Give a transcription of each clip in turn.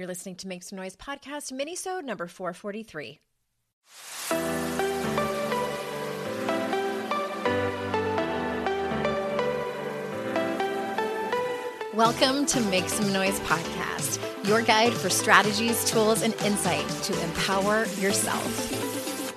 You're listening to Make Some Noise podcast, minisode number 443. Welcome to Make Some Noise podcast, your guide for strategies, tools, and insight to empower yourself.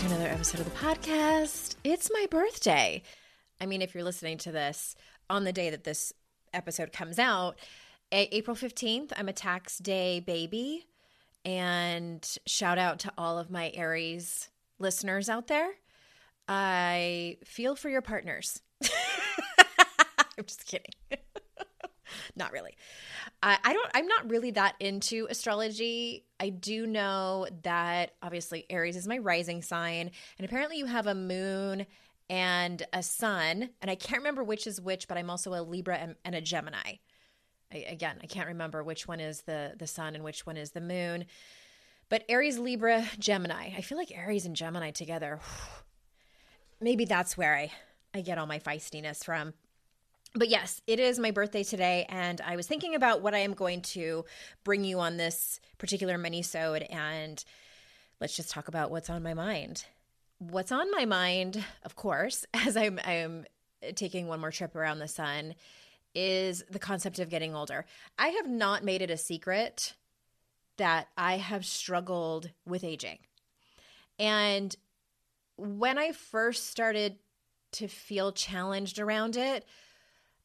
to another episode of the podcast. It's my birthday. I mean, if you're listening to this on the day that this episode comes out, April 15th, I'm a tax day baby. And shout out to all of my Aries listeners out there. I feel for your partners. I'm just kidding. not really. I, I don't. I'm not really that into astrology. I do know that obviously Aries is my rising sign, and apparently you have a moon and a sun, and I can't remember which is which, but I'm also a Libra and, and a Gemini. I, again, I can't remember which one is the the sun and which one is the moon. But Aries, Libra, Gemini. I feel like Aries and Gemini together. Maybe that's where I I get all my feistiness from but yes, it is my birthday today, and I was thinking about what I am going to bring you on this particular mini-sode, and let's just talk about what's on my mind. What's on my mind, of course, as I'm I'm taking one more trip around the sun, is the concept of getting older. I have not made it a secret that I have struggled with aging. And when I first started to feel challenged around it,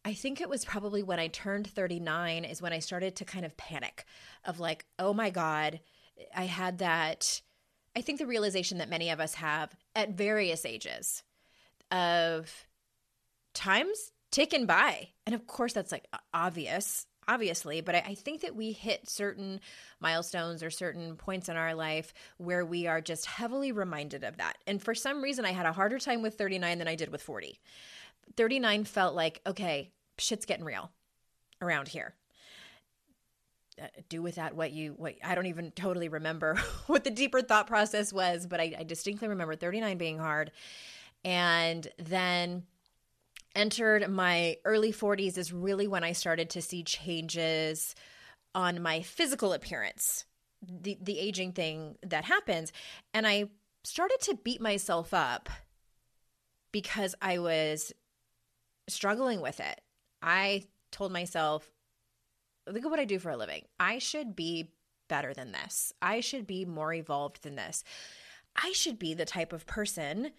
I think it was probably when I turned 39 is when I started to kind of panic of like, oh my God, I had that. I think the realization that many of us have at various ages of times ticking by. And of course, that's like obvious, obviously, but I, I, think that we hit certain milestones or certain points in our life where we are just heavily reminded of that. And for some reason, I had a harder time with 39 than I did with 40. 39 felt like, okay, shit's getting real around here. Uh, do with that what you what I don't even totally remember what the deeper thought process was, but I, I distinctly remember 39 being hard, and then entered my early 40s is really when I started to see changes on my physical appearance, the the aging thing that happens, and I started to beat myself up because I was struggling with it. I told myself, look at what I do for a living. I should be better than this. I should be more evolved than this. I should be the type of person,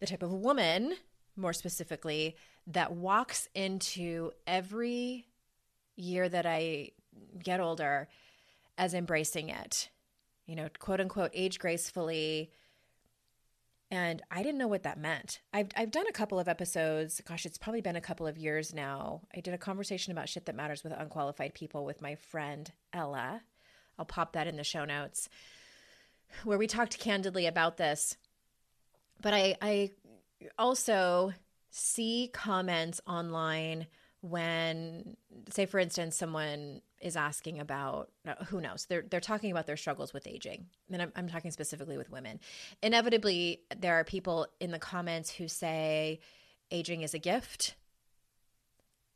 the type of woman, more specifically, that walks into every year that I get older as embracing it. You know, quote unquote, age gracefully, and I didn't know what that meant. I've, I've done a couple of episodes. Gosh, it's probably been a couple of years now. I did a conversation about shit that matters with unqualified people with my friend Ella. I'll pop that in the show notes where we talked candidly about this. But I, I also see comments online when say for instance someone is asking about who knows? They're they're talking about their struggles with aging. And I'm, I'm talking specifically with women. Inevitably there are people in the comments who say aging is a gift.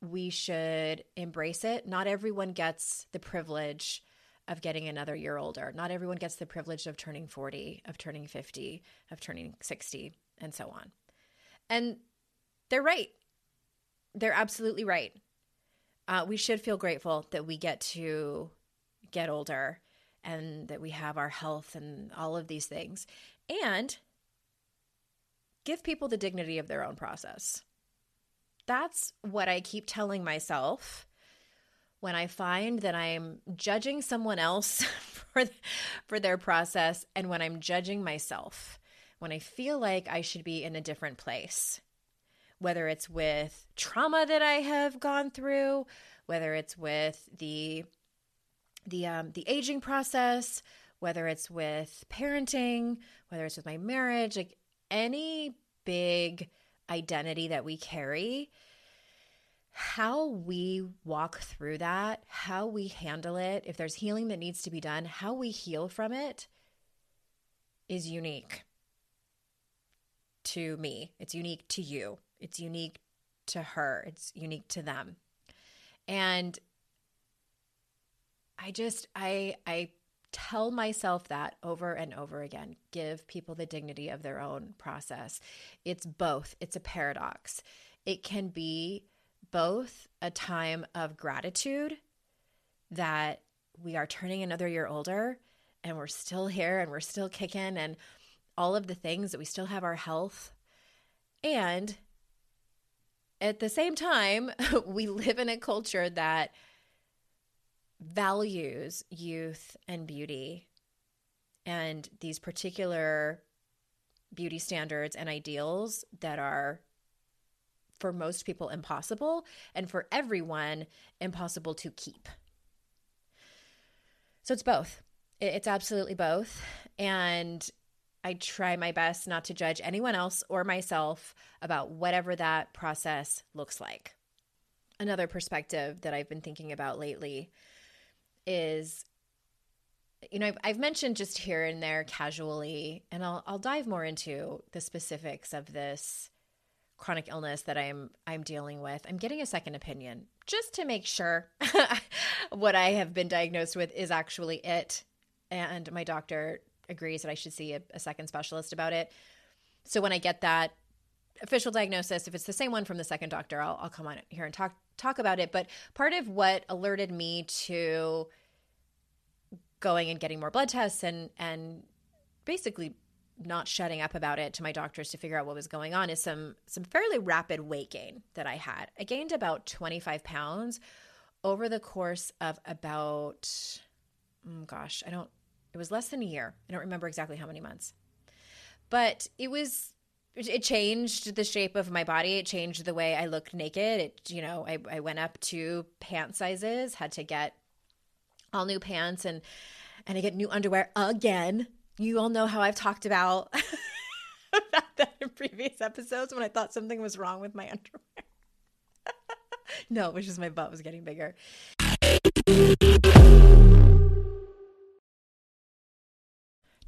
We should embrace it. Not everyone gets the privilege of getting another year older. Not everyone gets the privilege of turning 40 of turning 50 of turning 60 and so on. And they're right. They're absolutely right. Uh, we should feel grateful that we get to get older and that we have our health and all of these things. And give people the dignity of their own process. That's what I keep telling myself when I find that I'm judging someone else for, for their process and when I'm judging myself, when I feel like I should be in a different place whether it's with trauma that I have gone through, whether it's with the the um, the aging process, whether it's with parenting, whether it's with my marriage, like any big identity that we carry, how we walk through that, how we handle it, if there's healing that needs to be done, how we heal from it is unique to me. It's unique to you. It's unique to her, it's unique to them. And I just I I tell myself that over and over again. Give people the dignity of their own process. It's both. It's a paradox. It can be both a time of gratitude that we are turning another year older and we're still here and we're still kicking and all of the things that we still have our health and at the same time, we live in a culture that values youth and beauty and these particular beauty standards and ideals that are for most people impossible and for everyone impossible to keep. So it's both. It's absolutely both. And I try my best not to judge anyone else or myself about whatever that process looks like. Another perspective that I've been thinking about lately is you know, I've, I've, mentioned just here and there casually, and I'll, I'll dive more into the specifics of this chronic illness that I'm I'm dealing with. I'm getting a second opinion just to make sure what I have been diagnosed with is actually it. And my doctor agrees that I should see a, a second specialist about it. So when I get that official diagnosis, if it's the same one from the second doctor, I'll, I'll come on here and talk talk about it. But part of what alerted me to going and getting more blood tests and and basically not shutting up about it to my doctors to figure out what was going on is some some fairly rapid weight gain that I had. I gained about 25 pounds over the course of about oh gosh, I don't it was less than a year. I don't remember exactly how many months. But it was it changed the shape of my body. It changed the way I looked naked. It, you know, I, I went up to pant sizes, had to get all new pants and and I get new underwear again. You all know how I've talked about about that in previous episodes when I thought something was wrong with my underwear. no, it was just my butt was getting bigger.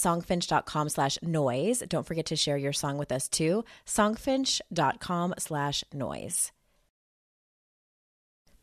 songfinch.com slash noise. Don't forget to share your song with us too. Songfinch.com slash noise.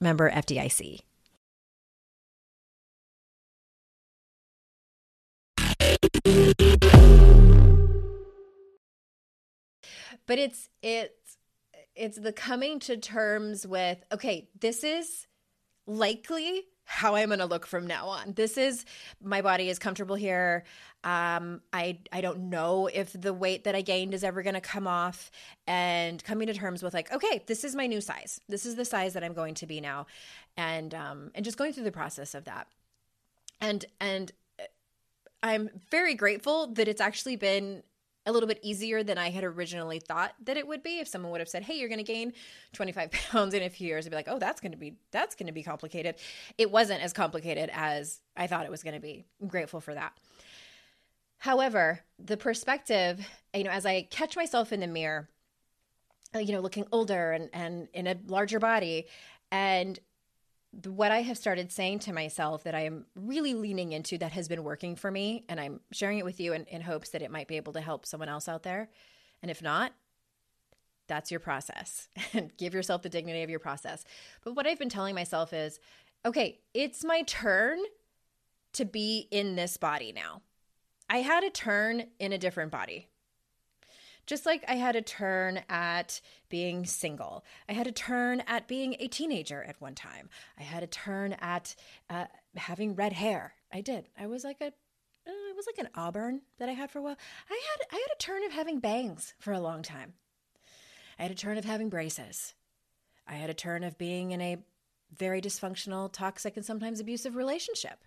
member FDIC. But it's it's it's the coming to terms with okay, this is likely how I'm going to look from now on. This is my body is comfortable here. Um, I I don't know if the weight that I gained is ever going to come off, and coming to terms with like, okay, this is my new size. This is the size that I'm going to be now, and um, and just going through the process of that, and and uh, I'm very grateful that it's actually been a little bit easier than I had originally thought that it would be. If someone would have said, "Hey, you're going to gain 25 pounds in a few years," I'd be like, "Oh, that's going to be that's going to be complicated." It wasn't as complicated as I thought it was going to be. I'm grateful for that. However, the perspective, you know, as I catch myself in the mirror, you know, looking older and and in a larger body, and what I have started saying to myself that I am really leaning into that has been working for me, and I'm sharing it with you in, in hopes that it might be able to help someone else out there. And if not, that's your process and give yourself the dignity of your process. But what I've been telling myself is okay, it's my turn to be in this body now. I had a turn in a different body. Just like I had a turn at being single, I had a turn at being a teenager at one time. I had a turn at uh, having red hair. I did. I was like a uh, it was like an auburn that I had for a while. I had I had a turn of having bangs for a long time. I had a turn of having braces. I had a turn of being in a very dysfunctional, toxic, and sometimes abusive relationship.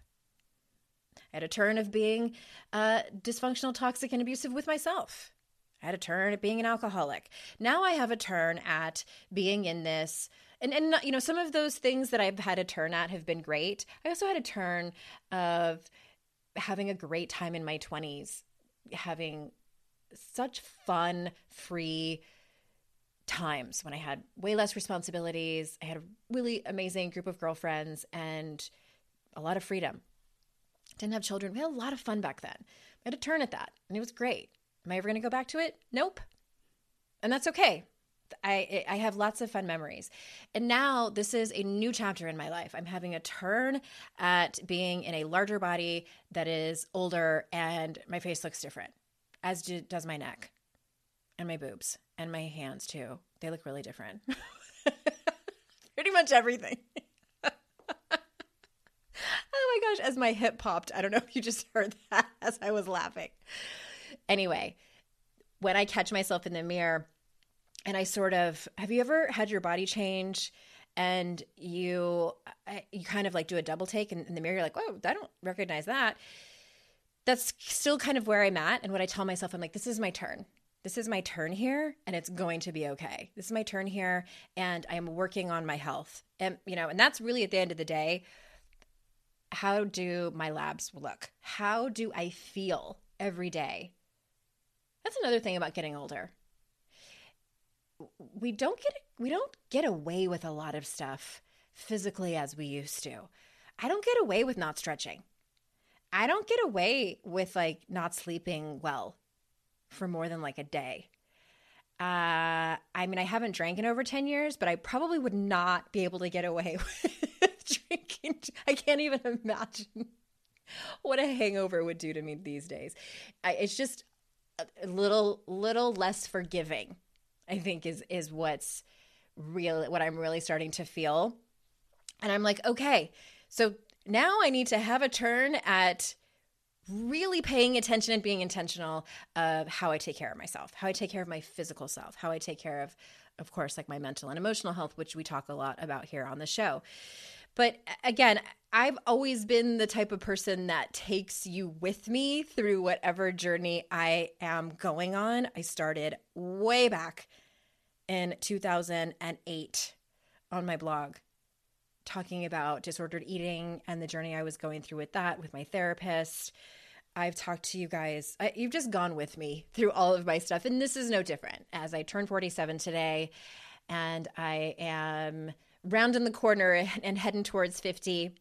I had a turn of being uh, dysfunctional, toxic, and abusive with myself. I had a turn at being an alcoholic. Now I have a turn at being in this. And, and you know, some of those things that I've had a turn at have been great. I also had a turn of having a great time in my 20s, having such fun, free times when I had way less responsibilities. I had a really amazing group of girlfriends and a lot of freedom. Didn't have children. We had a lot of fun back then. I had a turn at that, and it was great. Am I ever going to go back to it? Nope. And that's okay. I, I have lots of fun memories. And now this is a new chapter in my life. I'm having a turn at being in a larger body that is older and my face looks different, as do, does my neck and my boobs and my hands too. They look really different. Pretty much everything. oh my gosh, as my hip popped. I don't know if you just heard that as I was laughing. Anyway, when I catch myself in the mirror and I sort of have you ever had your body change and you you kind of like do a double take in, in the mirror you're like, "Oh, I don't recognize that." That's still kind of where I'm at and what I tell myself I'm like, "This is my turn." This is my turn here and it's going to be okay. This is my turn here and I'm working on my health. And, you know, and that's really at the end of the day, how do my labs look? How do I feel every day? That's another thing about getting older. We don't get we don't get away with a lot of stuff physically as we used to. I don't get away with not stretching. I don't get away with like not sleeping well for more than like a day. Uh, I mean, I haven't drank in over 10 years, but I probably would not be able to get away with drinking. I can't even imagine what a hangover would do to me these days. I, it's just a little, little less forgiving. I think is is what's real. What I'm really starting to feel, and I'm like, okay, so now I need to have a turn at really paying attention and being intentional of how I take care of myself, how I take care of my physical self, how I take care of, of course, like my mental and emotional health, which we talk a lot about here on the show. But again, I've always been the type of person that takes you with me through whatever journey I am going on. I started way back in 2008 on my blog talking about disordered eating and the journey I was going through with that with my therapist. I've talked to you guys. I, you've just gone with me through all of my stuff. And this is no different as I turn 47 today and I am rounding the corner and heading towards 50.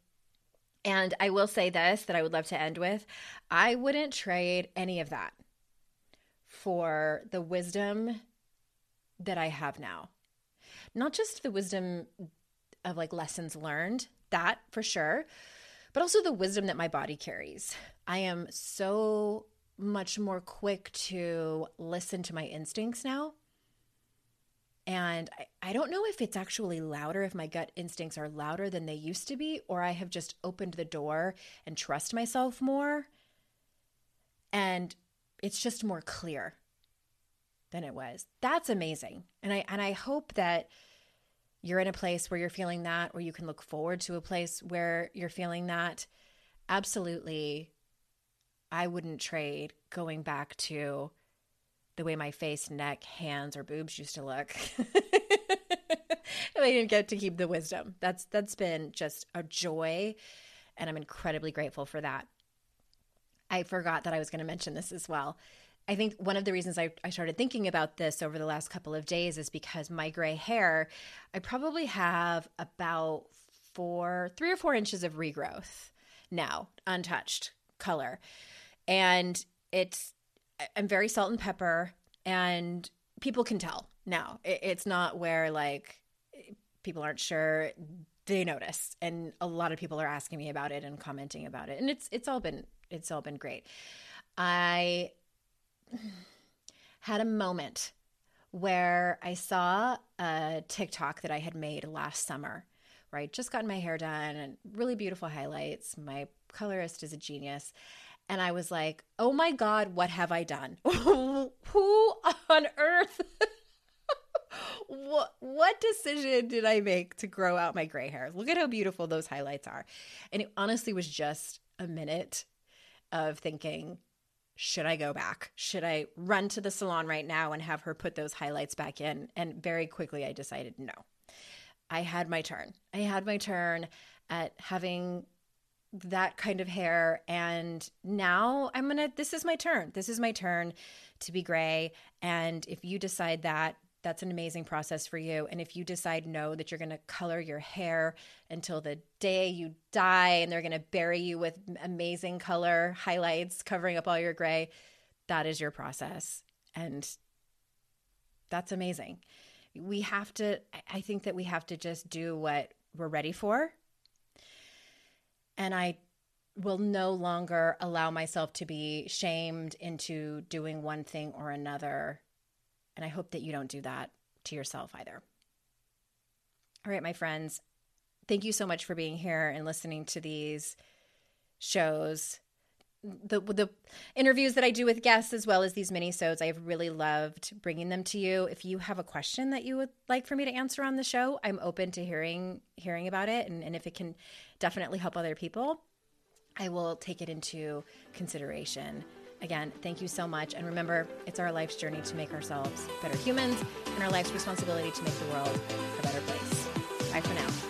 And I will say this that I would love to end with I wouldn't trade any of that for the wisdom that I have now. Not just the wisdom of like lessons learned, that for sure, but also the wisdom that my body carries. I am so much more quick to listen to my instincts now. And I, I don't know if it's actually louder, if my gut instincts are louder than they used to be, or I have just opened the door and trust myself more. And it's just more clear than it was. That's amazing. And I and I hope that you're in a place where you're feeling that, or you can look forward to a place where you're feeling that, absolutely, I wouldn't trade going back to the way my face, neck, hands, or boobs used to look. I didn't get to keep the wisdom. That's that's been just a joy, and I'm incredibly grateful for that. I forgot that I was going to mention this as well. I think one of the reasons I, I started thinking about this over the last couple of days is because my gray hair, I probably have about four, three or four inches of regrowth now, untouched color. And it's, I'm very salt and pepper, and people can tell now. It, it's not where like people aren't sure they notice and a lot of people are asking me about it and commenting about it and it's it's all been it's all been great i had a moment where I saw a TikTok that I had made last summer, right? Just gotten my hair done and really beautiful highlights. My colorist is a genius. And I was like, oh my God, what have I done? Who on earth? what, what decision did I make to grow out my gray hair? Look at how beautiful those highlights are. And it honestly was just a minute of thinking, should I go back? Should I run to the salon right now and have her put those highlights back in? And very quickly I decided no. I had my turn. I had my turn at having that kind of hair and now I'm to this is my turn. This is my turn to be gray and if you decide that that's an amazing process for you. And if you decide no, that you're to color your hair until the day you die and they're to bury you with amazing color highlights covering up all your gray, that is your process. And that's amazing. We have to, I think that we have to just do what we're ready for. And I will no longer allow myself to be shamed into doing one thing or another and I hope that you don't do that to yourself either. All right, my friends, thank you so much for being here and listening to these shows. The the interviews that I do with guests as well as these mini sodes, I've really loved bringing them to you. If you have a question that you would like for me to answer on the show, I'm open to hearing hearing about it and, and if it can definitely help other people, I will take it into consideration Again, thank you so much. And remember, it's our life's journey to make ourselves better humans and our life's responsibility to make the world a better place. Bye for now.